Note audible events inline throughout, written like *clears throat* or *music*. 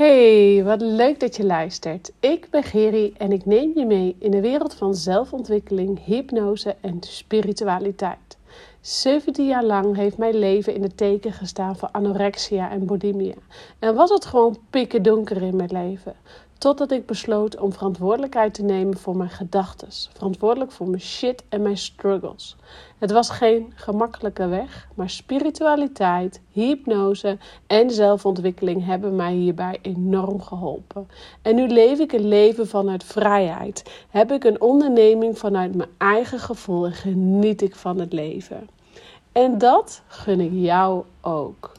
Hey, wat leuk dat je luistert. Ik ben Geri en ik neem je mee in de wereld van zelfontwikkeling, hypnose en spiritualiteit. 17 jaar lang heeft mijn leven in het teken gestaan van anorexia en bulimia. En was het gewoon pikken donker in mijn leven. Totdat ik besloot om verantwoordelijkheid te nemen voor mijn gedachten. Verantwoordelijk voor mijn shit en mijn struggles. Het was geen gemakkelijke weg, maar spiritualiteit, hypnose en zelfontwikkeling hebben mij hierbij enorm geholpen. En nu leef ik een leven vanuit vrijheid. Heb ik een onderneming vanuit mijn eigen gevoel en geniet ik van het leven. En dat gun ik jou ook.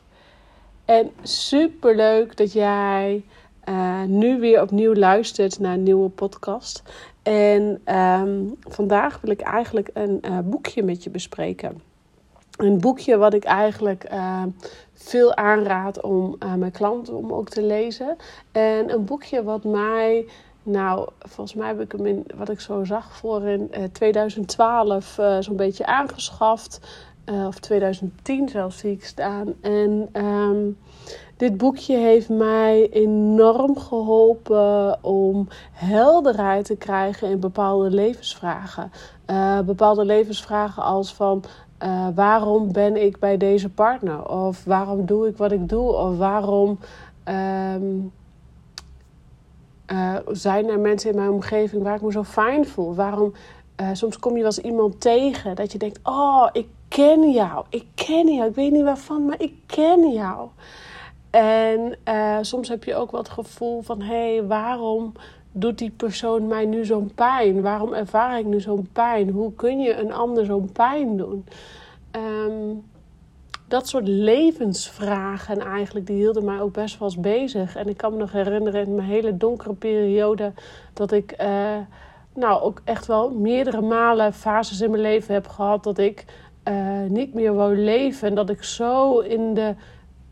En super leuk dat jij uh, nu weer opnieuw luistert naar een nieuwe podcast. En ehm, vandaag wil ik eigenlijk een uh, boekje met je bespreken. Een boekje wat ik eigenlijk uh, veel aanraad om mijn klanten om ook te lezen. En een boekje wat mij, nou, volgens mij heb ik hem in wat ik zo zag voor in 2012 zo'n beetje aangeschaft. Of 2010 zelfs zie ik staan. En um, dit boekje heeft mij enorm geholpen om helderheid te krijgen in bepaalde levensvragen. Uh, bepaalde levensvragen als van uh, waarom ben ik bij deze partner? Of waarom doe ik wat ik doe? Of waarom uh, zijn er mensen in mijn omgeving waar ik me zo fijn voel? Waarom soms kom je wel eens iemand tegen dat je denkt: Oh, ik ken jou. Ik ken jou. Ik weet niet waarvan, maar ik ken jou. En uh, soms heb je ook wat gevoel van: hé, hey, waarom doet die persoon mij nu zo'n pijn? Waarom ervaar ik nu zo'n pijn? Hoe kun je een ander zo'n pijn doen? Um, dat soort levensvragen eigenlijk, die hielden mij ook best wel eens bezig. En ik kan me nog herinneren in mijn hele donkere periode dat ik uh, nou ook echt wel meerdere malen fases in mijn leven heb gehad dat ik uh, niet meer wou leven. En dat ik zo in de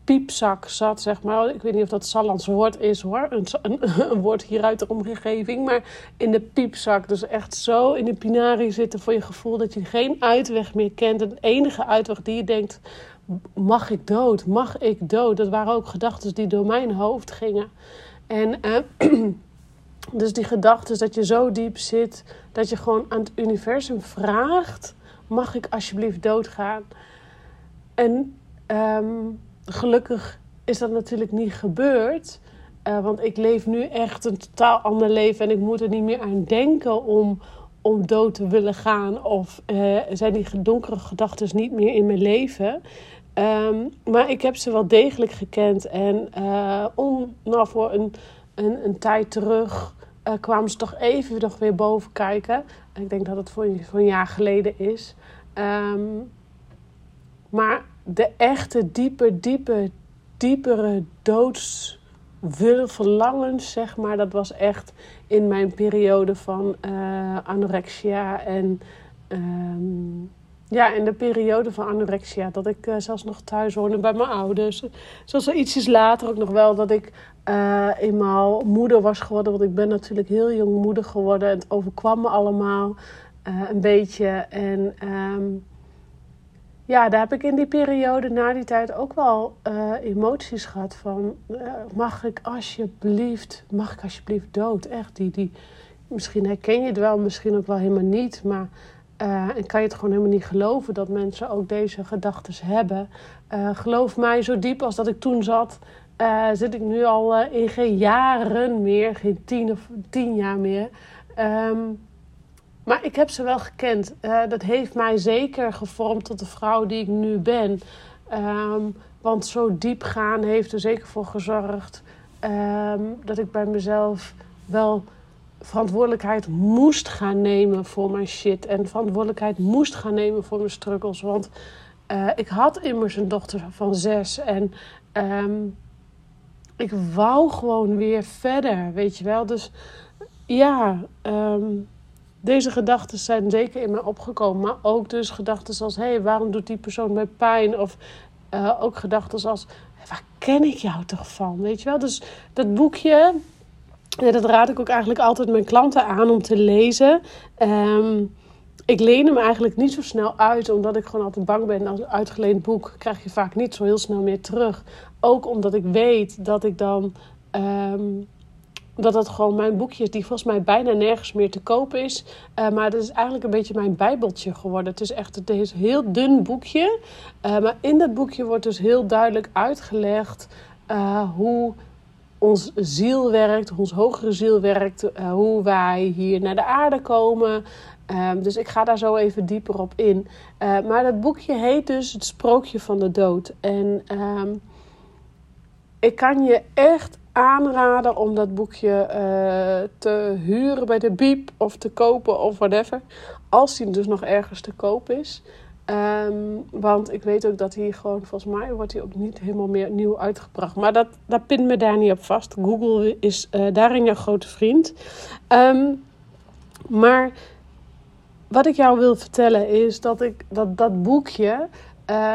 piepzak zat, zeg maar. Ik weet niet of dat Sallands woord is hoor, *laughs* een, woord hier uit de omgeving. Maar in de piepzak, dus echt zo in de pinari zitten voor je gevoel dat je geen uitweg meer kent. En de enige uitweg die je denkt, mag ik dood, mag ik dood? Dat waren ook gedachten die door mijn hoofd gingen. En uh, *clears throat* dus die gedachten dat je zo diep zit, dat je gewoon aan het universum vraagt, mag ik alsjeblieft doodgaan? En... Um, gelukkig is dat natuurlijk niet gebeurd. Uh, want ik leef nu echt een totaal ander leven. En ik moet er niet meer aan denken om, om dood te willen gaan. Of uh, zijn die donkere gedachten niet meer in mijn leven. Um, maar ik heb ze wel degelijk gekend. En uh, om, nou, voor een, een, een tijd terug kwamen ze toch even nog weer boven kijken. Ik denk dat het voor, voor een jaar geleden is. Um, maar de echte, diepe, diepe, diepere doodsverlangens, zeg maar, dat was echt in mijn periode van uh, anorexia en. Um, ja, in de periode van anorexia, dat ik uh, zelfs nog thuis woonde bij mijn ouders. Zoals er ietsjes later ook nog wel dat ik uh, eenmaal moeder was geworden. Want ik ben natuurlijk heel jong moeder geworden. Het overkwam me allemaal uh, een beetje. En um, ja, daar heb ik in die periode na die tijd ook wel uh, emoties gehad van uh, mag ik alsjeblieft, mag ik alsjeblieft dood? Echt, die, die, misschien herken je het wel, misschien ook wel helemaal niet, maar en kan je het gewoon helemaal niet geloven dat mensen ook deze gedachten hebben. geloof mij, zo diep als dat ik toen zat, zit ik nu al in geen jaren meer, geen tien of tien jaar meer. Um, maar ik heb ze wel gekend. Uh, dat heeft mij zeker gevormd tot de vrouw die ik nu ben. Um, want zo diep gaan heeft er zeker voor gezorgd um, dat ik bij mezelf wel verantwoordelijkheid moest gaan nemen voor mijn shit. En verantwoordelijkheid moest gaan nemen voor mijn struggles. Want uh, ik had immers een dochter van zes. En um, ik wou gewoon weer verder, weet je wel. Dus ja, deze gedachten zijn zeker in mij opgekomen. Maar ook dus gedachten als: hé, hey, waarom doet die persoon mij pijn? Of uh, ook gedachten als: waar ken ik jou toch van? Weet je wel? Dus dat boekje, dat raad ik ook eigenlijk altijd mijn klanten aan om te lezen. Um, ik leen hem eigenlijk niet zo snel uit, omdat ik gewoon altijd bang ben. Als een uitgeleend boek krijg je vaak niet zo heel snel meer terug. Ook omdat ik weet dat ik dan ehm, dat het gewoon mijn boekje is, die volgens mij bijna nergens meer te koop is. Uh, maar dat is eigenlijk een beetje mijn bijbeltje geworden. Het is echt het is een heel dun boekje. Uh, maar in dat boekje wordt dus heel duidelijk uitgelegd uh, hoe ons ziel werkt, ons hogere ziel werkt, hoe wij hier naar de aarde komen. Um, dus ik ga daar zo even dieper op in. maar dat boekje heet dus Het Sprookje van de Dood. En um, ik kan je echt aanraden om dat boekje uh, te huren bij de Biep of te kopen of whatever. Als die dus nog ergens te koop is. Um, want ik weet ook dat hij gewoon, volgens mij wordt hij ook niet helemaal meer nieuw uitgebracht. Maar dat, dat pint me daar niet op vast. Google is uh, daarin jouw grote vriend. Um, maar wat ik jou wil vertellen is dat ik dat, dat boekje,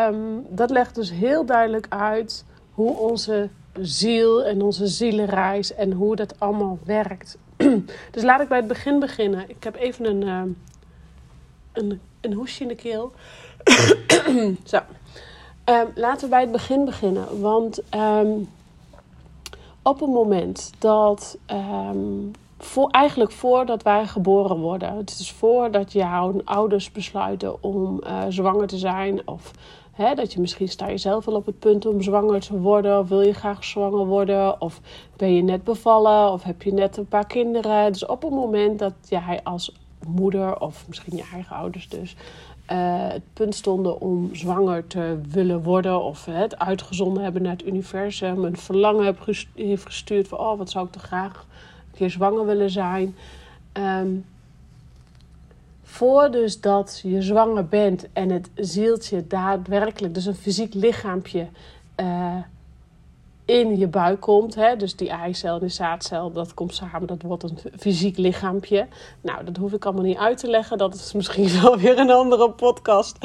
um, dat legt dus heel duidelijk uit hoe onze ziel en onze zielenreis en hoe dat allemaal werkt. *clears throat* dus laat ik bij het begin beginnen. Ik heb even een, uh, een, een hoesje in de keel. *clears throat* Zo. Um, laten we bij het begin beginnen. Want um, op het moment dat. Um, voor, eigenlijk voordat wij geboren worden. Het is voordat jouw ouders besluiten om uh, zwanger te zijn. Of dat je misschien sta je zelf wel op het punt om zwanger te worden. Of wil je graag zwanger worden. Of ben je net bevallen. Of heb je net een paar kinderen. Dus op het moment dat jij als moeder. Of misschien je eigen ouders dus. Uh, het punt stonden om zwanger te willen worden. Of het uitgezonden hebben naar het universum. Een verlangen heeft gestuurd van oh wat zou ik toch graag een keer zwanger willen zijn. Um, voor dus dat je zwanger bent en het zieltje daadwerkelijk, dus een fysiek lichaampje, uh, in je buik komt. Hè? Dus die eicel en de zaadcel, dat komt samen, dat wordt een fysiek lichaampje. Nou, dat hoef ik allemaal niet uit te leggen. Dat is misschien *laughs* wel weer een andere podcast.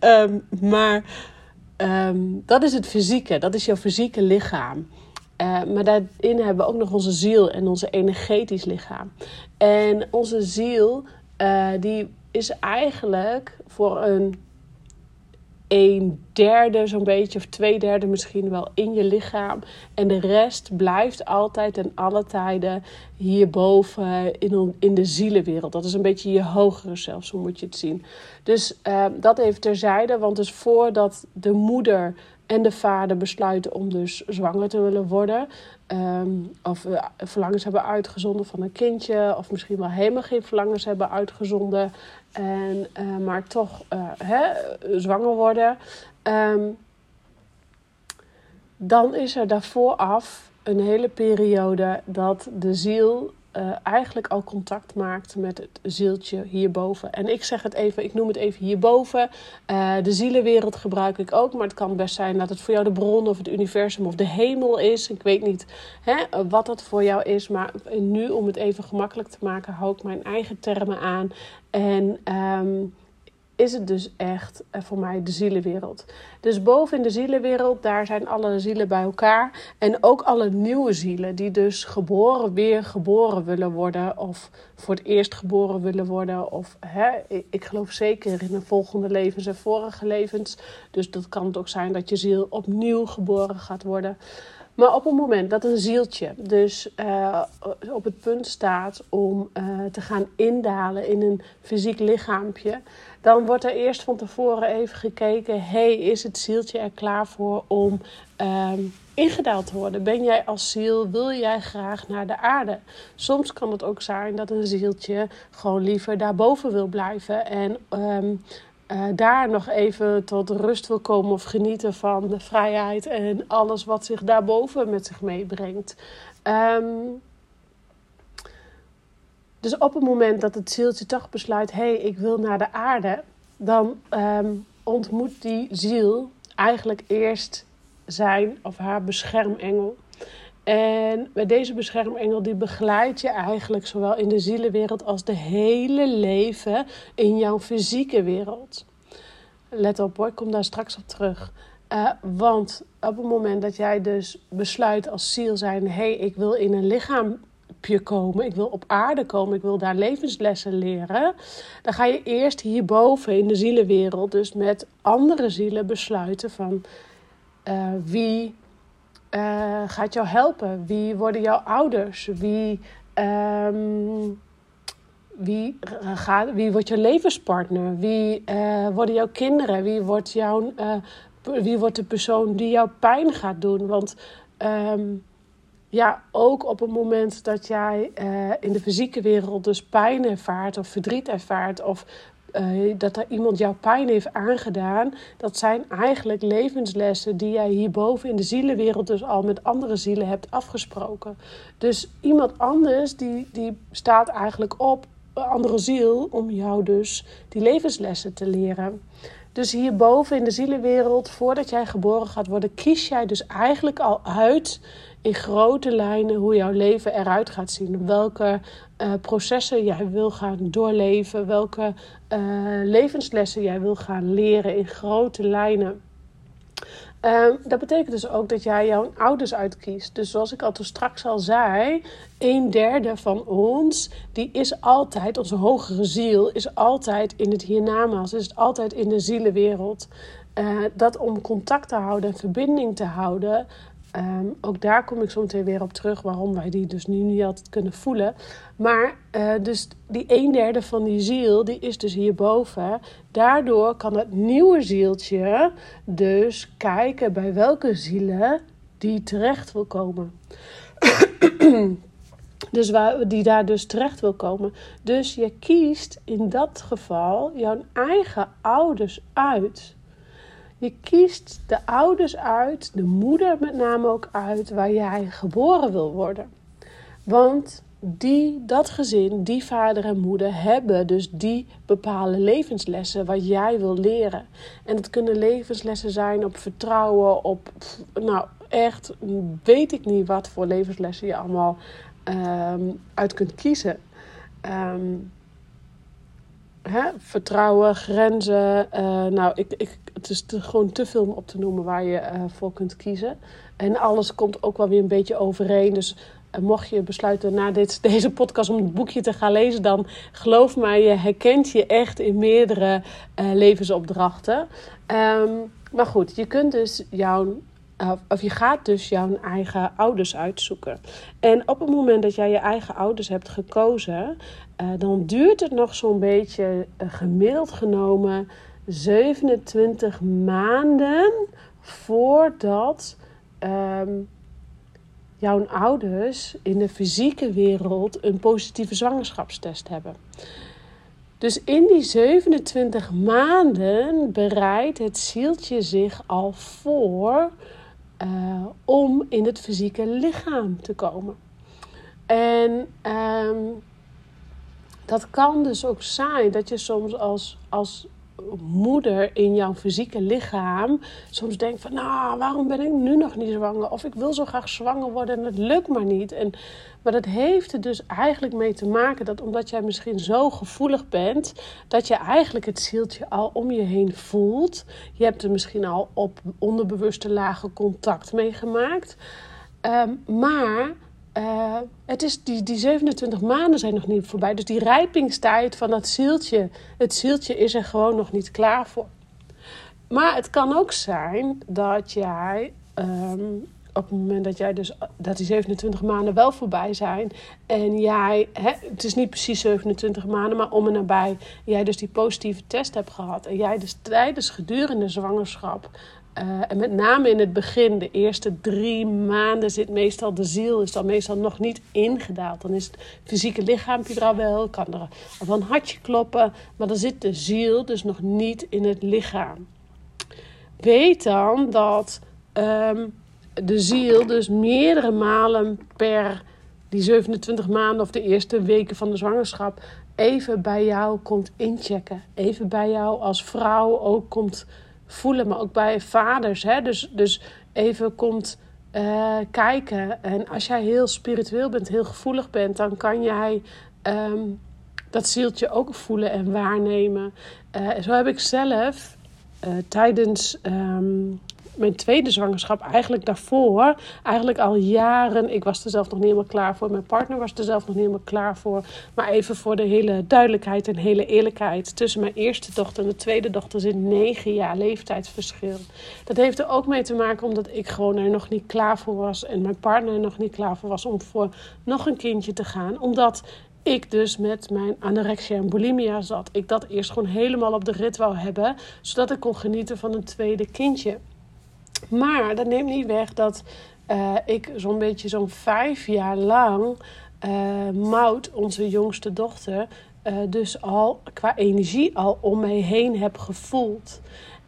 Um, maar um, dat is het fysieke, dat is jouw fysieke lichaam. Uh, maar daarin hebben we ook nog onze ziel en onze energetisch lichaam. En onze ziel uh, die is eigenlijk voor een een derde zo'n beetje, of twee derde misschien wel in je lichaam. En de rest blijft altijd en alle tijden hierboven in, in de zielenwereld. Dat is een beetje je hogere zelf, zo moet je het zien. Dus uh, dat even terzijde, want dus voordat de moeder en de vader besluiten om dus zwanger te willen worden. Um, of uh, verlangens hebben uitgezonden van een kindje. Of misschien wel helemaal geen verlangens hebben uitgezonden. En, uh, maar toch uh, hè, zwanger worden. Um, dan is er daarvoor af een hele periode dat de ziel uh, eigenlijk al contact maakt met het zieltje hierboven. En ik zeg het even, ik noem het even hierboven. Uh, de zielenwereld gebruik ik ook, maar het kan best zijn dat het voor jou de bron of het universum of de hemel is. Ik weet niet hè, wat dat voor jou is, maar nu om het even gemakkelijk te maken, hou ik mijn eigen termen aan. En um, is het dus echt eh, voor mij de zielenwereld. Dus boven in de zielenwereld, daar zijn alle zielen bij elkaar. En ook alle nieuwe zielen die dus geboren, weer geboren willen worden. Of voor het eerst geboren willen worden. Of hè, ik geloof zeker in een volgende levens en vorige levens. Dus dat kan het ook zijn dat je ziel opnieuw geboren gaat worden. Maar op het moment dat een zieltje dus uh, op het punt staat om uh, te gaan indalen in een fysiek lichaampje, dan wordt er eerst van tevoren even gekeken: hey, is het zieltje er klaar voor om uh, ingedaald te worden? Ben jij als ziel, wil jij graag naar de aarde? Soms kan het ook zijn dat een zieltje gewoon liever daarboven wil blijven en um, uh, daar nog even tot rust wil komen of genieten van de vrijheid en alles wat zich daarboven met zich meebrengt. Um, dus op het moment dat het zieltje toch besluit: hé, hey, ik wil naar de aarde, dan um, ontmoet die ziel eigenlijk eerst zijn of haar beschermengel. En bij deze beschermengel die begeleidt je eigenlijk zowel in de zielenwereld als de hele leven in jouw fysieke wereld. Let op hoor, ik kom daar straks op terug. Uh, want op het moment dat jij dus besluit als ziel zijn: hé, hey, ik wil in een lichaampje komen, ik wil op aarde komen, ik wil daar levenslessen leren, dan ga je eerst hierboven in de zielenwereld, dus met andere zielen besluiten van uh, wie eh, gaat jou helpen? Wie worden jouw ouders? Wie, ehm, wie, gaat, wie wordt je levenspartner? Wie uh, worden jouw kinderen? Wie wordt, jouw, uh, wie wordt de persoon die jou pijn gaat doen? Want um, ja, ook op het moment dat jij uh, in de fysieke wereld dus pijn ervaart of verdriet ervaart of uh, dat er iemand jouw pijn heeft aangedaan, dat zijn eigenlijk levenslessen die jij hierboven in de zielenwereld dus al met andere zielen hebt afgesproken. Dus iemand anders die, die staat eigenlijk op, een andere ziel, om jou dus die levenslessen te leren. Dus hierboven in de zielenwereld, voordat jij geboren gaat worden, kies jij dus eigenlijk al uit in grote lijnen hoe jouw leven eruit gaat zien. Welke uh, processen jij wil gaan doorleven, welke uh, levenslessen jij wil gaan leren in grote lijnen. Uh, dat betekent dus ook dat jij jouw ouders uitkiest. Dus zoals ik al toen straks al zei, een derde van ons, die is altijd, onze hogere ziel, is altijd in het hiernamaals, is altijd in de zielenwereld. Uh, dat om contact te houden en verbinding te houden, Um, ook daar kom ik meteen weer op terug waarom wij die dus nu niet altijd kunnen voelen. Maar uh, dus die een derde van die ziel, die is dus hierboven. Daardoor kan het nieuwe zieltje dus kijken bij welke zielen die terecht wil komen. *clears throat* dus waar, die daar dus terecht wil komen. Dus je kiest in dat geval jouw eigen ouders uit. Je kiest de ouders uit, de moeder met name ook uit, waar jij geboren wil worden. Want die, dat gezin, die vader en moeder hebben dus die bepaalde levenslessen wat jij wil leren. En het kunnen levenslessen zijn op vertrouwen, op, nou echt, weet ik niet wat voor levenslessen je allemaal um, uit kunt kiezen. Um, vertrouwen, grenzen. Uh, nou, ik, ik, het is gewoon te veel om op te noemen waar je uh, voor kunt kiezen. En alles komt ook wel weer een beetje overeen. Dus uh, mocht je besluiten na dit, *laughs* deze podcast om het boekje te gaan lezen, dan geloof mij, je herkent je echt in meerdere levensopdrachten. Um, maar goed, je kunt dus jouw of je gaat dus jouw eigen ouders uitzoeken. En op het moment dat jij je eigen ouders hebt gekozen, uh, dan duurt het nog zo'n beetje uh, gemiddeld genomen 27 maanden voordat um, jouw ouders in de fysieke wereld een positieve zwangerschapstest hebben. Dus in die 27 maanden bereidt het zieltje zich al voor uh, om in het fysieke lichaam te komen. En um, dat kan dus ook zijn dat je soms als, als moeder in jouw fysieke lichaam soms denkt van, nou, waarom ben ik nu nog niet zwanger? Of ik wil zo graag zwanger worden en het lukt maar niet. En, maar dat heeft er dus eigenlijk mee te maken dat omdat jij misschien zo gevoelig bent, dat je eigenlijk het zieltje al om je heen voelt. Je hebt er misschien al op onderbewuste lage contact mee gemaakt. Um, maar uh, het is die, die 27 maanden zijn nog niet voorbij. Dus die rijpingstijd van dat zieltje, het zieltje is er gewoon nog niet klaar voor. Maar het kan ook zijn dat jij um, op het moment dat jij dus dat die 27 maanden wel voorbij zijn en jij, het is niet precies 27 maanden, maar om en nabij, jij dus die positieve test hebt gehad en jij dus tijdens gedurende zwangerschap uh, en met name in het begin, de eerste drie maanden, zit meestal de ziel, is dan meestal nog niet ingedaald. Dan is het fysieke lichaampje er al wel, kan er een hartje kloppen, maar dan zit de ziel dus nog niet in het lichaam. Weet dan dat um, de ziel dus meerdere malen per die 27 maanden of de eerste weken van de zwangerschap even bij jou komt inchecken. Even bij jou als vrouw ook komt voelen, maar ook bij vaders. Hè? Dus, dus even komt uh, kijken. En als jij heel spiritueel bent, heel gevoelig bent, dan kan jij um, dat zieltje ook voelen en waarnemen. Uh, zo heb ik zelf uh, tijdens um, mijn tweede zwangerschap, eigenlijk daarvoor, eigenlijk al jaren. Ik was er zelf nog niet helemaal klaar voor. Mijn partner was er zelf nog niet helemaal klaar voor. Maar even voor de hele duidelijkheid en hele eerlijkheid. Tussen mijn eerste dochter en de tweede dochter zit negen jaar leeftijdsverschil. Dat heeft er ook mee te maken omdat ik gewoon er nog niet klaar voor was. En mijn partner er nog niet klaar voor was om voor nog een kindje te gaan. Omdat ik dus met mijn anorexia en bulimia zat. Ik dat eerst gewoon helemaal op de rit wou hebben, zodat ik kon genieten van een tweede kindje. Maar dat neemt niet weg dat uh, ik zo'n beetje zo'n vijf jaar lang uh, Maud, onze jongste dochter, uh, dus al qua energie al om mij heen heb gevoeld.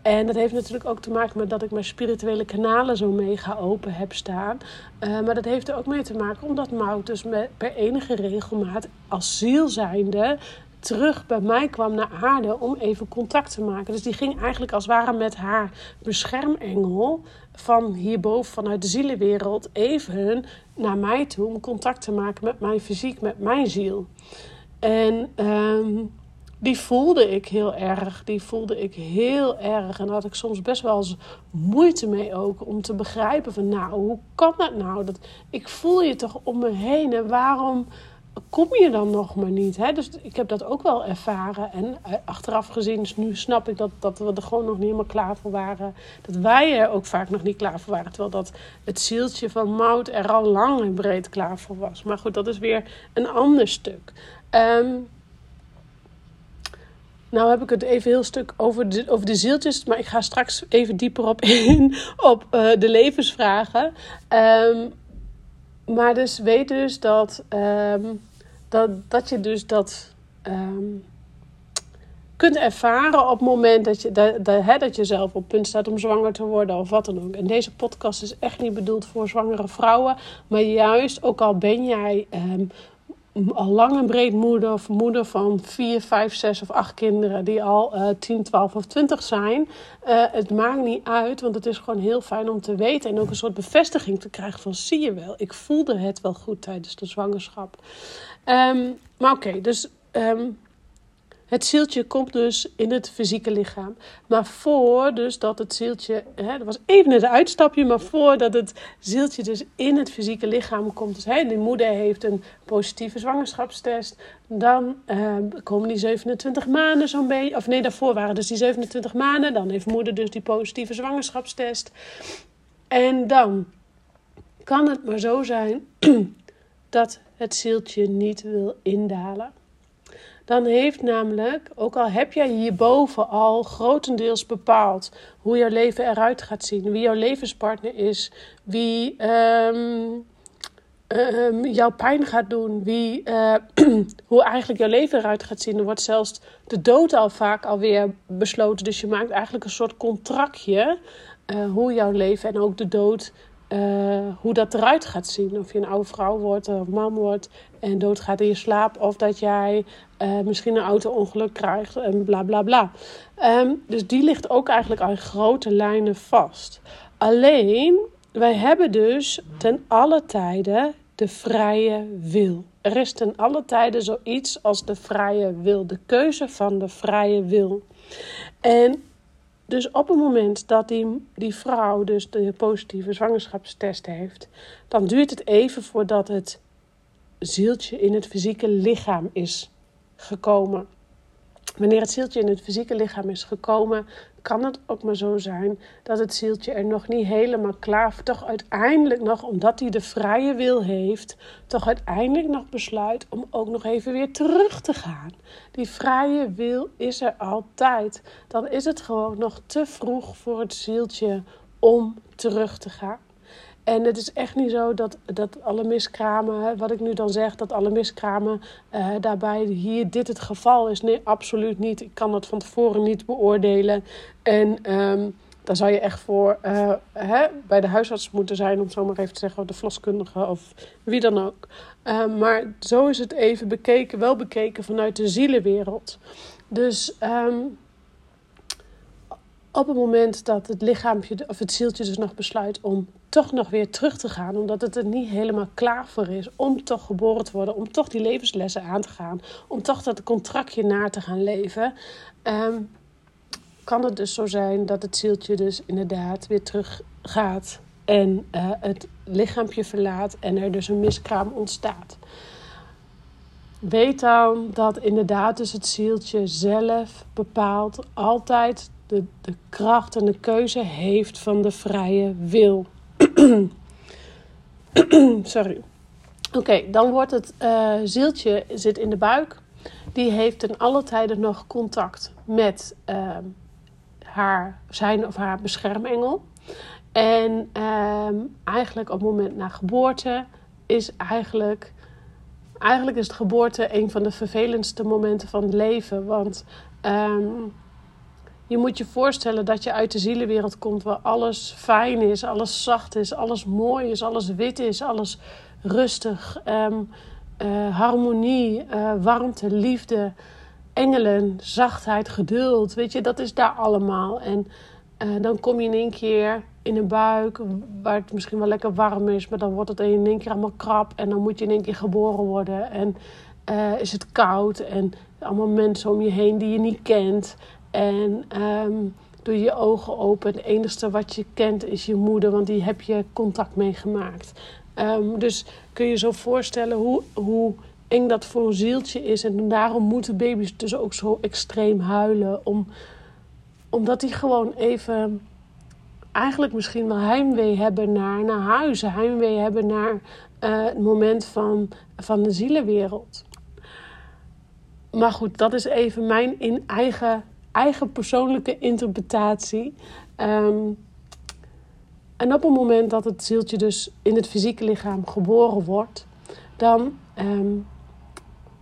En dat heeft natuurlijk ook te maken met dat ik mijn spirituele kanalen zo mega open heb staan. Maar dat heeft er ook mee te maken omdat Maud dus met, per enige regelmaat als ziel zijnde terug bij mij kwam naar aarde om even contact te maken. Dus die ging eigenlijk als het ware met haar beschermengel van hierboven, vanuit de zielenwereld, even naar mij toe om contact te maken met mijn fysiek, met mijn ziel. En um, die voelde ik heel erg. Die voelde ik heel erg. En daar had ik soms best wel eens moeite mee ook. Om te begrijpen van nou, hoe kan dat nou? Dat, ik voel je toch om me heen. En waarom kom je dan nog maar niet? Hè? Dus ik heb dat ook wel ervaren. En eh, achteraf gezien, nu snap ik dat, dat we er gewoon nog niet helemaal klaar voor waren. Dat wij er ook vaak nog niet klaar voor waren. Terwijl dat het zieltje van Mout er al lang en breed klaar voor was. Maar goed, dat is weer een ander stuk. Um, nou heb ik het even heel stuk over de, over de zieltjes, maar ik ga straks even dieper op *laughs* in op uh, de levensvragen. Um, maar dus weet dus dat, um, dat, dat je dus dat um, kunt ervaren op het moment dat je, dat, hè, dat je zelf op punt staat om zwanger te worden of wat dan ook. En deze podcast is echt niet bedoeld voor zwangere vrouwen, maar juist ook al ben jij al lang en breed moeder of moeder van 4, 5, 6 of 8 kinderen die al uh, 10, 12 of 20 zijn. Uh, het maakt niet uit, want het is gewoon heel fijn om te weten en ook een soort bevestiging te krijgen van zie je wel, ik voelde het wel goed tijdens de zwangerschap. Um, maar oké, dus um, het zieltje komt dus in het fysieke lichaam. Maar voor dus dat het zieltje, hè, dat was even een uitstapje, maar voordat het zieltje dus in het fysieke lichaam komt. Dus hè, de moeder heeft een positieve zwangerschapstest. Dan eh, komen die 27 maanden zo'n beetje. Of nee, daarvoor waren dus die 27 maanden. Dan heeft moeder dus die positieve zwangerschapstest. En dan kan het maar zo zijn *clears throat* dat het zieltje niet wil indalen. Dan heeft namelijk, ook al heb jij hierboven al grotendeels bepaald hoe jouw leven eruit gaat zien, wie jouw levenspartner is, wie um, um, jouw pijn gaat doen, wie, uh, *clears throat* hoe eigenlijk jouw leven eruit gaat zien. Er wordt zelfs de dood al vaak alweer besloten. Dus je maakt eigenlijk een soort contractje uh, hoe jouw leven en ook de dood uh, hoe dat eruit gaat zien. Of je een oude vrouw wordt of man wordt en doodgaat in je slaap. Of dat jij uh, misschien een auto-ongeluk krijgt en bla bla bla. Um, dus die ligt ook eigenlijk aan grote lijnen vast. Alleen, wij hebben dus ten alle tijden de vrije wil. Er is ten alle tijden zoiets als de vrije wil. De keuze van de vrije wil. En dus op het moment dat die, die vrouw dus de positieve zwangerschapstest heeft, dan duurt het even voordat het zieltje in het fysieke lichaam is gekomen. Wanneer het zieltje in het fysieke lichaam is gekomen, kan het ook maar zo zijn dat het zieltje er nog niet helemaal klaar, toch uiteindelijk nog, omdat hij de vrije wil heeft, toch uiteindelijk nog besluit om ook nog even weer terug te gaan. Die vrije wil is er altijd. Dan is het gewoon nog te vroeg voor het zieltje om terug te gaan. En het is echt niet zo dat, dat alle miskramen, wat ik nu dan zeg, dat alle miskramen uh, daarbij hier dit het geval is. Nee, absoluut niet. Ik kan dat van tevoren niet beoordelen. En um, dan zou je echt voor uh, hè, bij de huisarts moeten zijn, om zo maar even te zeggen, of de verloskundige of wie dan ook. Uh, maar zo is het even bekeken, wel bekeken vanuit de zielenwereld. Dus um, op het moment dat het lichaampje of het zieltje dus nog besluit om toch nog weer terug te gaan, omdat het er niet helemaal klaar voor is om toch geboren te worden, om toch die levenslessen aan te gaan, om toch dat contractje na te gaan leven, um, kan het dus zo zijn dat het zieltje dus inderdaad weer terug gaat en uh, het lichaampje verlaat en er dus een miskraam ontstaat. Weet dan dat inderdaad dus het zieltje zelf bepaalt altijd de, de kracht en de keuze heeft van de vrije wil. *clears throat* Sorry. Oké, dan wordt het uh, zieltje zit in de buik. Die heeft ten alle tijden nog contact met uh, haar, zijn of haar beschermengel. En uh, eigenlijk op het moment na geboorte is eigenlijk, eigenlijk is het geboorte een van de vervelendste momenten van het leven. Want um, je moet je voorstellen dat je uit de zielenwereld komt waar alles fijn is, alles zacht is, alles mooi is, alles wit is, alles rustig, um, uh, harmonie, uh, warmte, liefde, engelen, zachtheid, geduld. Weet je, dat is daar allemaal. En uh, dan kom je in één keer in een buik waar het misschien wel lekker warm is, maar dan wordt het in één keer allemaal krap en dan moet je in één keer geboren worden. En is het koud en allemaal mensen om je heen die je niet kent. En um, doe je ogen open. Het enige wat je kent is je moeder, want die heb je contact mee gemaakt. Um, dus kun je zo voorstellen hoe, hoe eng dat voor een zieltje is. En daarom moeten baby's dus ook zo extreem huilen. Om, omdat die gewoon even eigenlijk misschien wel heimwee hebben naar, naar huis. Heimwee hebben naar uh, het moment van, van de zielenwereld. Maar goed, dat is even mijn in eigen eigen persoonlijke interpretatie. Um, en op het moment dat het zieltje dus in het fysieke lichaam geboren wordt, dan um,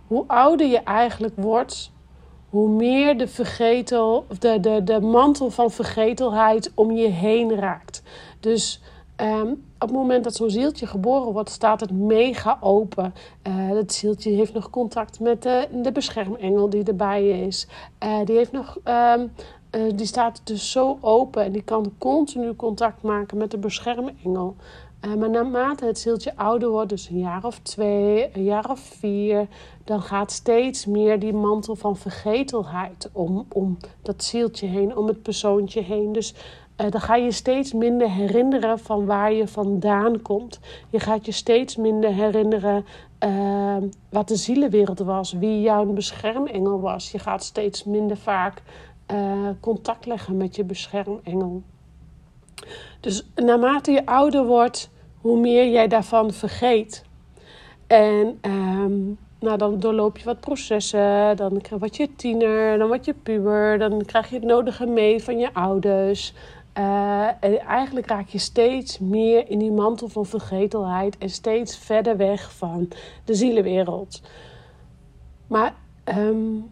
hoe ouder je eigenlijk wordt, hoe meer de, vergetel, de, de, de mantel van vergetelheid om je heen raakt. Dus um, op het moment dat zo'n zieltje geboren wordt, staat het mega open. Uh, het zieltje heeft nog contact met de, de beschermengel die erbij is. Uh, die, heeft nog, um, uh, die staat dus zo open en die kan continu contact maken met de beschermengel. maar naarmate het zieltje ouder wordt, dus een jaar of twee, een jaar of vier, dan gaat steeds meer die mantel van vergetelheid om, om dat zieltje heen, om het persoontje heen. Dus uh, dan ga je steeds minder herinneren van waar je vandaan komt. Je gaat je steeds minder herinneren uh, wat de zielenwereld was, wie jouw beschermengel was. Je gaat steeds minder vaak uh, contact leggen met je beschermengel. Dus naarmate je ouder wordt, hoe meer jij daarvan vergeet. En um, nou, dan doorloop je wat processen. Dan word je tiener, dan word je puber. Dan krijg je het nodige mee van je ouders. Uh, en eigenlijk raak je steeds meer in die mantel van vergetelheid en steeds verder weg van de zielenwereld. Maar um,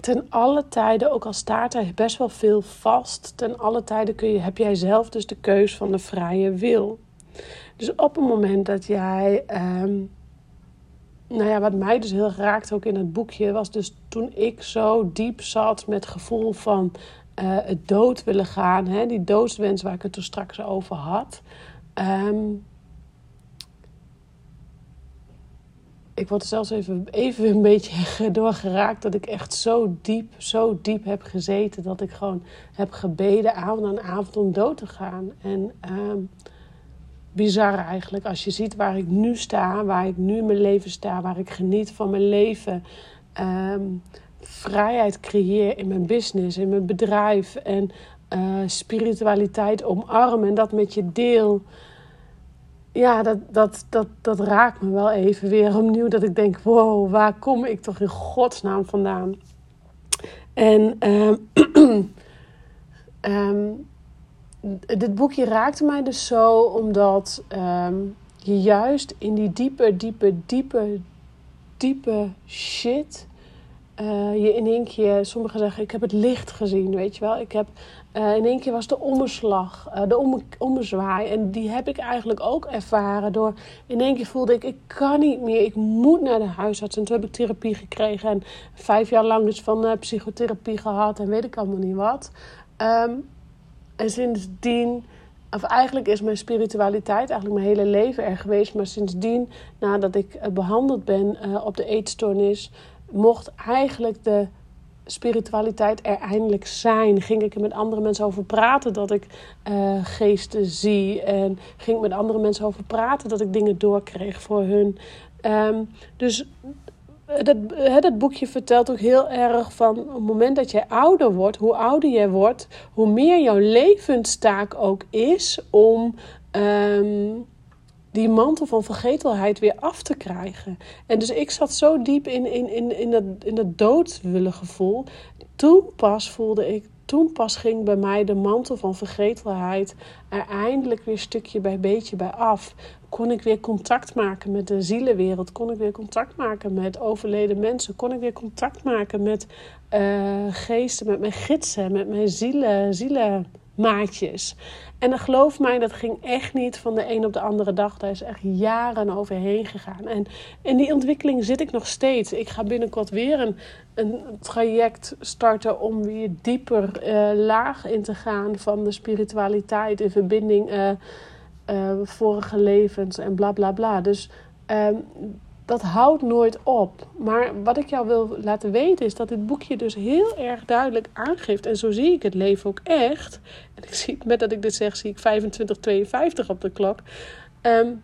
ten alle tijden, ook al staat er best wel veel vast, ten alle tijden kun je, heb jij zelf dus de keus van de vrije wil. Dus op het moment dat jij, um, nou ja, wat mij dus heel raakt ook in het boekje, was dus toen ik zo diep zat met het gevoel van uh, het dood willen gaan, hè, die doodswens waar ik het toen straks over had. Um, ik word zelfs even, even een beetje *laughs* doorgeraakt dat ik echt zo diep, zo diep heb gezeten dat ik gewoon heb gebeden avond aan avond om dood te gaan. En um, bizar eigenlijk als je ziet waar ik nu sta, waar ik nu in mijn leven sta, waar ik geniet van mijn leven. Um, vrijheid creëer in mijn business, in mijn bedrijf en uh, spiritualiteit omarmen en dat met je deel. Ja, dat, dat, dat, dat raakt me wel even weer opnieuw. Dat ik denk: wow, waar kom ik toch in godsnaam vandaan? En *clears throat* um, um, dit boekje raakte mij dus zo omdat um, je juist in die diepe, diepe, diepe, diepe shit uh, je in één keer, sommigen zeggen, ik heb het licht gezien, weet je wel. Ik heb, uh, in één keer was de omslag, uh, de om, ommezwaai. En die heb ik eigenlijk ook ervaren door, in één keer voelde ik, ik kan niet meer, ik moet naar de huisarts. En toen heb ik therapie gekregen en vijf jaar lang dus van psychotherapie gehad en weet ik allemaal niet wat. Um, en sindsdien, of eigenlijk is mijn spiritualiteit eigenlijk mijn hele leven er geweest. Maar sindsdien, nadat ik behandeld ben op de eetstoornis mocht eigenlijk de spiritualiteit er eindelijk zijn? Ging ik er met andere mensen over praten dat ik uh, geesten zie? En ging ik met andere mensen over praten dat ik dingen doorkreeg voor hun? Ehm, dus dat, dat boekje vertelt ook heel erg van op het moment dat jij ouder wordt, hoe ouder jij wordt, hoe meer jouw levenstaak ook is om ehm, die mantel van vergetelheid weer af te krijgen. En dus ik zat zo diep in, in, in, in, dat, in dat doodwillen gevoel. Toen pas voelde ik, toen pas ging bij mij de mantel van vergetelheid er eindelijk weer stukje bij beetje bij af. Kon ik weer contact maken met de zielenwereld? Kon ik weer contact maken met overleden mensen? Kon ik weer contact maken met uh, geesten, met mijn gidsen, met mijn zielen, zielenmaatjes? En dan geloof mij, dat ging echt niet van de een op de andere dag. Daar is echt jaren overheen gegaan. En in die ontwikkeling zit ik nog steeds. Ik ga binnenkort weer een, een traject starten om weer dieper uh, laag in te gaan van de spiritualiteit in verbinding. Uh, vorige levens en bla bla bla. Dus um, dat houdt nooit op. Maar wat ik jou wil laten weten is dat dit boekje dus heel erg duidelijk aangeeft. En zo zie ik het leven ook echt. En ik zie, met dat ik dit zeg, zie ik 25, op de klok. Um,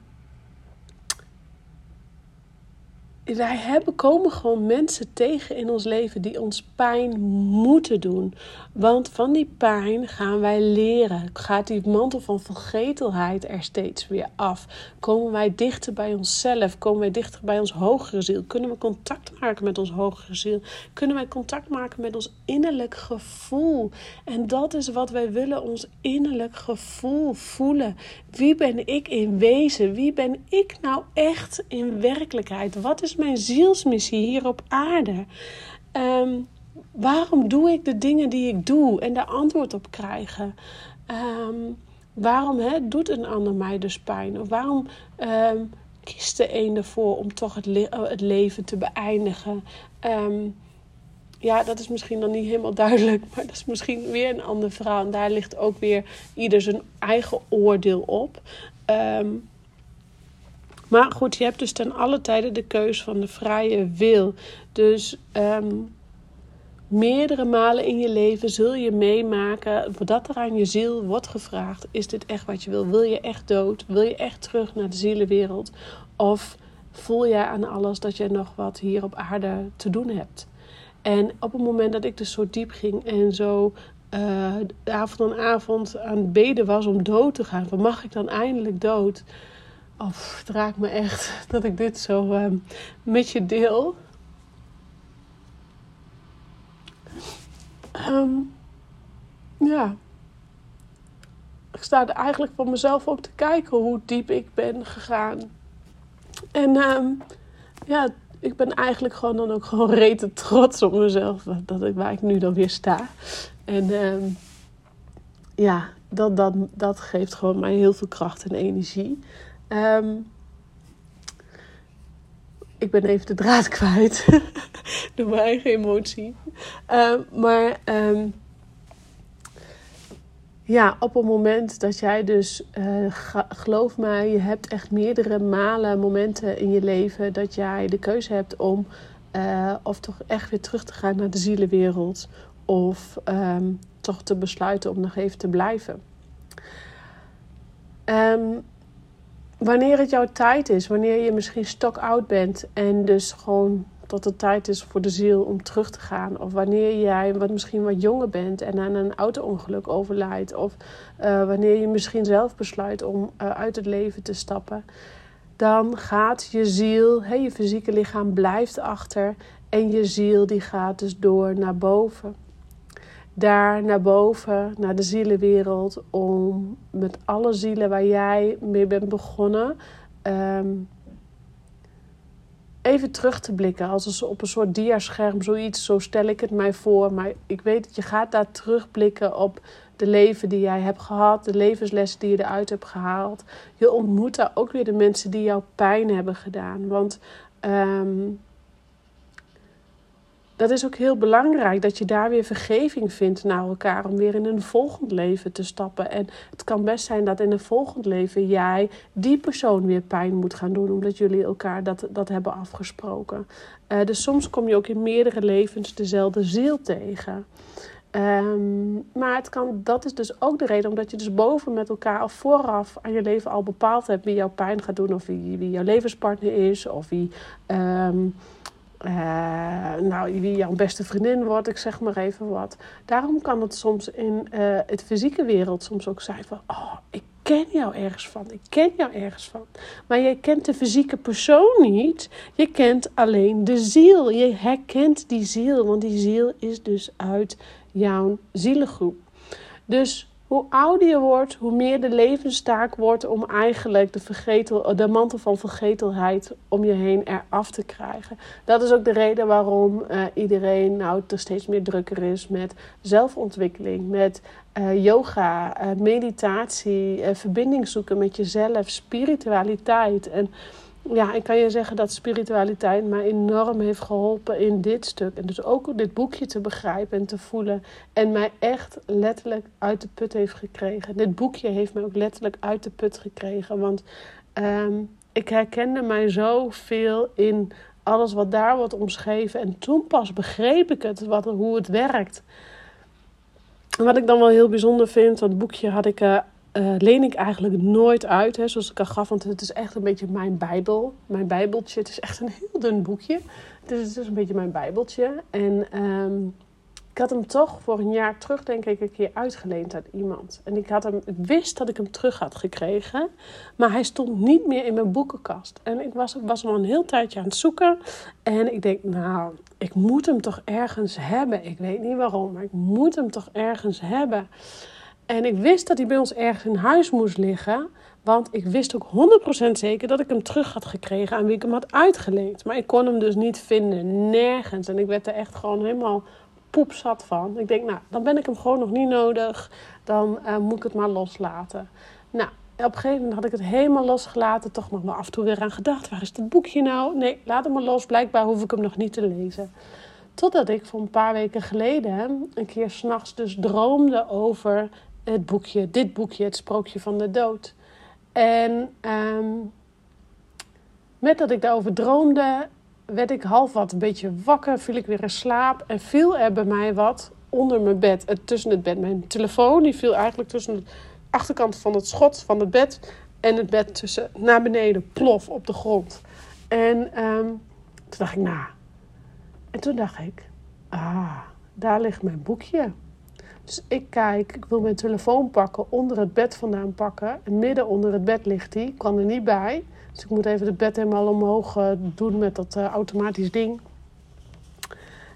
wij hebben, komen gewoon mensen tegen in ons leven die ons pijn moeten doen. Want van die pijn gaan wij leren. Gaat die mantel van vergetelheid er steeds weer af? Komen wij dichter bij onszelf? Komen wij dichter bij ons hogere ziel? Kunnen we contact maken met ons hogere ziel? Kunnen wij contact maken met ons innerlijk gevoel? En dat is wat wij willen: ons innerlijk gevoel voelen. Wie ben ik in wezen? Wie ben ik nou echt in werkelijkheid? Wat is mijn zielsmissie hier op aarde? Um, waarom doe ik de dingen die ik doe en daar antwoord op krijgen? Um, waarom hè, doet een ander mij dus pijn? Of waarom um, kiest de een ervoor om toch het, le het leven te beëindigen? Ja, dat is misschien dan niet helemaal duidelijk, maar dat is misschien weer een ander verhaal. En daar ligt ook weer ieder zijn eigen oordeel op. maar goed, je hebt dus ten alle tijde de keus van de vrije wil. Dus um, meerdere malen in je leven zul je meemaken dat er aan je ziel wordt gevraagd: is dit echt wat je wil? Wil je echt dood? Wil je echt terug naar de zielenwereld? Of voel jij aan alles dat je nog wat hier op aarde te doen hebt? En op het moment dat ik dus zo diep ging en zo uh, avond aan avond aan het beden was om dood te gaan, van mag ik dan eindelijk dood? Of het raakt me echt *laughs* dat ik dit zo uh, met je deel. Um, ja. Ik sta er eigenlijk van mezelf op te kijken hoe diep ik ben gegaan. En um, ja, ik ben eigenlijk gewoon dan ook *laughs* gewoon rete trots op mezelf. Dat ik, waar ik nu dan weer sta. En ja, dat, dat, dat geeft gewoon mij heel veel kracht en energie. Um, ik ben even de draad *laughs* kwijt. Door mijn eigen emotie. Uh, maar um, ja, op het moment dat jij dus, uh, geloof mij, je hebt echt meerdere malen momenten in je leven dat jij de keuze hebt om uh, of toch echt weer terug te gaan naar de zielenwereld. Of toch te besluiten om nog even te blijven. Um, wanneer het jouw tijd is, wanneer je misschien stok oud bent en dus gewoon tot het tijd is voor de ziel om terug te gaan. Of wanneer jij wat misschien wat jonger bent en aan een auto-ongeluk overlijdt. Of uh, wanneer je misschien zelf besluit om uh, uit het leven te stappen. Dan gaat je ziel, hey, je fysieke lichaam blijft achter. En je ziel die gaat dus door naar boven daar naar boven, naar de zielenwereld, om met alle zielen waar jij mee bent begonnen, um, even terug te blikken. Als op een soort diascherm, zoiets, zo stel ik het mij voor. Maar ik weet dat je gaat daar terugblikken op de leven die jij hebt gehad, de levenslessen die je eruit hebt gehaald. Je ontmoet daar ook weer de mensen die jou pijn hebben gedaan. Want um, dat is ook heel belangrijk dat je daar weer vergeving vindt naar elkaar om weer in een volgend leven te stappen. En het kan best zijn dat in een volgend leven jij die persoon weer pijn moet gaan doen, omdat jullie elkaar dat, dat hebben afgesproken. Uh, dus soms kom je ook in meerdere levens dezelfde ziel tegen. Um, maar het kan, dat is dus ook de reden omdat je dus boven met elkaar al vooraf aan je leven al bepaald hebt wie jouw pijn gaat doen, of wie, wie jouw levenspartner is, of wie. Um, uh, nou, wie jouw beste vriendin wordt, ik zeg maar even wat. Daarom kan het soms in uh, het fysieke wereld soms ook zijn van... Oh, ik ken jou ergens van, ik ken jou ergens van. Maar je kent de fysieke persoon niet. Je kent alleen de ziel. Je herkent die ziel, want die ziel is dus uit jouw zielengroep. Dus hoe ouder je wordt, hoe meer de levenstaak wordt om eigenlijk de, vergetel, de mantel van vergetelheid om je heen eraf te krijgen. Dat is ook de reden waarom uh, iedereen nou er steeds meer drukker is met zelfontwikkeling, met uh, yoga, uh, meditatie, verbinding zoeken met jezelf, spiritualiteit. En ja, ik kan je zeggen dat spiritualiteit mij enorm heeft geholpen in dit stuk. En dus ook dit boekje te begrijpen en te voelen. En mij echt letterlijk uit de put heeft gekregen. Dit boekje heeft mij ook letterlijk uit de put gekregen. Want um, ik herkende mij zoveel in alles wat daar wordt omschreven. En toen pas begreep ik het, wat, hoe het werkt. Wat ik dan wel heel bijzonder vind, het boekje had ik uh, uh, leen ik eigenlijk nooit uit, hè, zoals ik al gaf. Want het is echt een beetje mijn bijbel. Mijn bijbeltje. Het is echt een heel dun boekje. Dus het is een beetje mijn bijbeltje. En um, ik had hem toch voor een jaar terug, denk ik, een keer uitgeleend aan iemand. En ik, had hem, ik wist dat ik hem terug had gekregen. Maar hij stond niet meer in mijn boekenkast. En ik was, was al een heel tijdje aan het zoeken. En ik denk, nou, ik moet hem toch ergens hebben. Ik weet niet waarom, maar ik moet hem toch ergens hebben. En ik wist dat hij bij ons ergens in huis moest liggen. Want ik wist ook 100% zeker dat ik hem terug had gekregen aan wie ik hem had uitgeleend. Maar ik kon hem dus niet vinden, nergens. En ik werd er echt gewoon helemaal poepzat van. Ik denk, nou, dan ben ik hem gewoon nog niet nodig. Dan uh, moet ik het maar loslaten. Nou, op een gegeven moment had ik het helemaal losgelaten. Toch nog maar af en toe weer aan gedacht. Waar is dat boekje nou? Nee, laat hem maar los. Blijkbaar hoef ik hem nog niet te lezen. Totdat ik voor een paar weken geleden een keer s'nachts dus droomde over het boekje, dit boekje, het sprookje van de dood. En um, met dat ik daarover droomde, werd ik half wat een beetje wakker, viel ik weer in slaap en viel er bij mij wat onder mijn bed, uh, tussen het bed. Mijn telefoon die viel eigenlijk tussen de achterkant van het schot van het bed en het bed tussen naar beneden, plof op de grond. En um, toen dacht ik, nou. En toen dacht ik, ah, daar ligt mijn boekje. Dus ik kijk, ik wil mijn telefoon pakken, onder het bed vandaan pakken. En midden onder het bed ligt die, kan er niet bij. Dus ik moet even het bed helemaal omhoog uh, doen met dat uh, automatisch ding.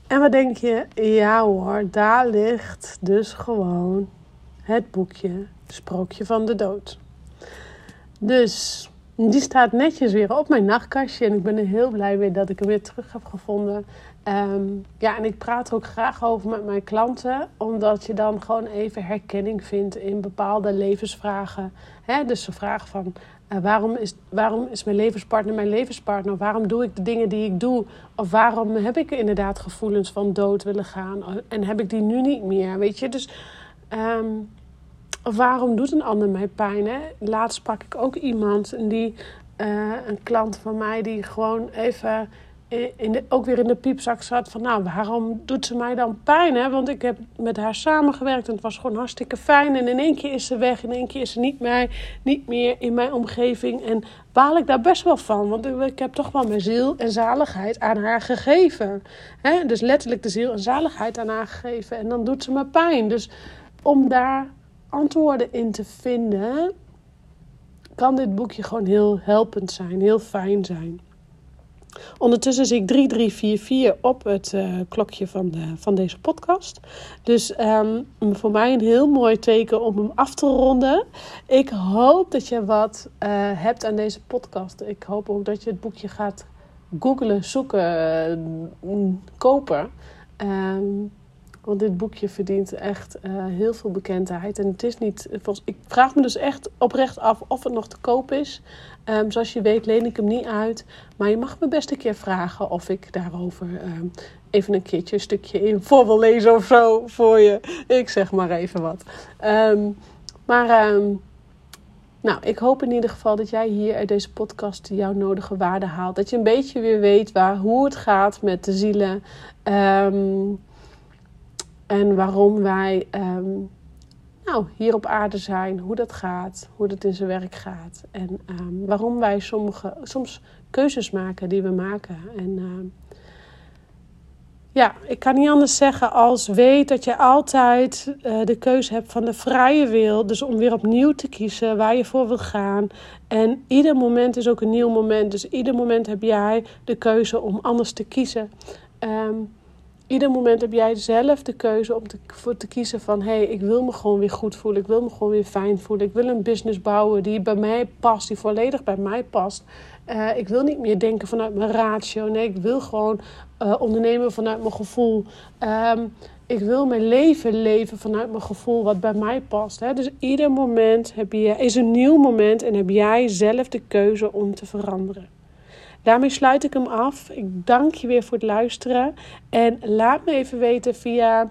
En wat denk je? Ja hoor, daar ligt dus gewoon het boekje Sprookje van de Dood. Dus die staat netjes weer op mijn nachtkastje. En ik ben er heel blij mee dat ik hem weer terug heb gevonden. Um, ja, en ik praat er ook graag over met mijn klanten, omdat je dan gewoon even herkenning vindt in bepaalde levensvragen. Dus de vraag van uh, waarom, is, waarom is mijn levenspartner mijn levenspartner? Waarom doe ik de dingen die ik doe? Of waarom heb ik inderdaad gevoelens van dood willen gaan en heb ik die nu niet meer? Weet je, dus um, waarom doet een ander mij pijn? Hè? Laatst sprak ik ook iemand, die, uh, een klant van mij, die gewoon even in de, ook weer in de piepzak zat van... nou, waarom doet ze mij dan pijn? Hè? Want ik heb met haar samengewerkt en het was gewoon hartstikke fijn. En in één keer is ze weg, in één keer is ze niet meer, niet meer in mijn omgeving. En baal ik daar best wel van, want ik heb toch wel mijn ziel en zaligheid aan haar gegeven. Hè? Dus letterlijk de ziel en zaligheid aan haar gegeven. En dan doet ze me pijn. Dus om daar antwoorden in te vinden... kan dit boekje gewoon heel helpend zijn, heel fijn zijn. Ondertussen zie ik 3344 op het uh, klokje van, de, van deze podcast. Dus um, voor mij een heel mooi teken om hem af te ronden. Ik hoop dat je wat uh, hebt aan deze podcast. Ik hoop ook dat je het boekje gaat googlen, zoeken, kopen. Um, Want dit boekje verdient echt uh, heel veel bekendheid. En het is niet. Ik vraag me dus echt oprecht af of het nog te koop is. Um, zoals je weet, leen ik hem niet uit. Maar je mag me best een keer vragen of ik daarover um, even een keertje een stukje in voor wil lezen of zo voor je. Ik zeg maar even wat. Um, maar. Nou, ik hoop in ieder geval dat jij hier uit deze podcast jouw nodige waarde haalt. Dat je een beetje weer weet waar, hoe het gaat met de zielen. En waarom wij um, nou, hier op aarde zijn, hoe dat gaat, hoe dat in zijn werk gaat. En um, waarom wij sommige, soms keuzes maken die we maken. En uh, ja, ik kan niet anders zeggen als weet dat je altijd uh, de keuze hebt van de vrije wil. Dus om weer opnieuw te kiezen waar je voor wil gaan. En ieder moment is ook een nieuw moment. Dus ieder moment heb jij de keuze om anders te kiezen. Um, ieder moment heb jij zelf de keuze om te, voor te kiezen van... hé, hey, ik wil me gewoon weer goed voelen. Ik wil me gewoon weer fijn voelen. Ik wil een business bouwen die bij mij past, die volledig bij mij past. Uh, ik wil niet meer denken vanuit mijn ratio. Nee, ik wil gewoon uh, ondernemen vanuit mijn gevoel. Um, ik wil mijn leven leven vanuit mijn gevoel wat bij mij past. Hè? Dus ieder moment heb je, is een nieuw moment en heb jij zelf de keuze om te veranderen. Daarmee sluit ik hem af. Ik dank je weer voor het luisteren. En laat me even weten via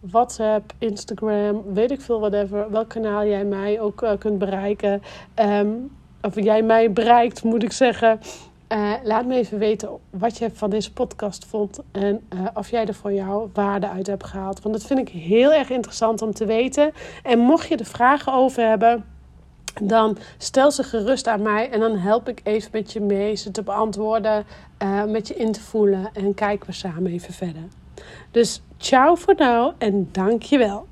WhatsApp, Instagram, weet ik veel, whatever. Welk kanaal jij mij ook uh, kunt bereiken. Um, of jij mij bereikt, moet ik zeggen. Uh, laat me even weten wat je van deze podcast vond. En uh, of jij er voor jou waarde uit hebt gehaald. Want dat vind ik heel erg interessant om te weten. En mocht je er vragen over hebben dan stel ze gerust aan mij en dan help ik even met je mee ze te beantwoorden, uh, met je in te voelen en kijken we samen even verder. Dus ciao voor nu en dank je wel.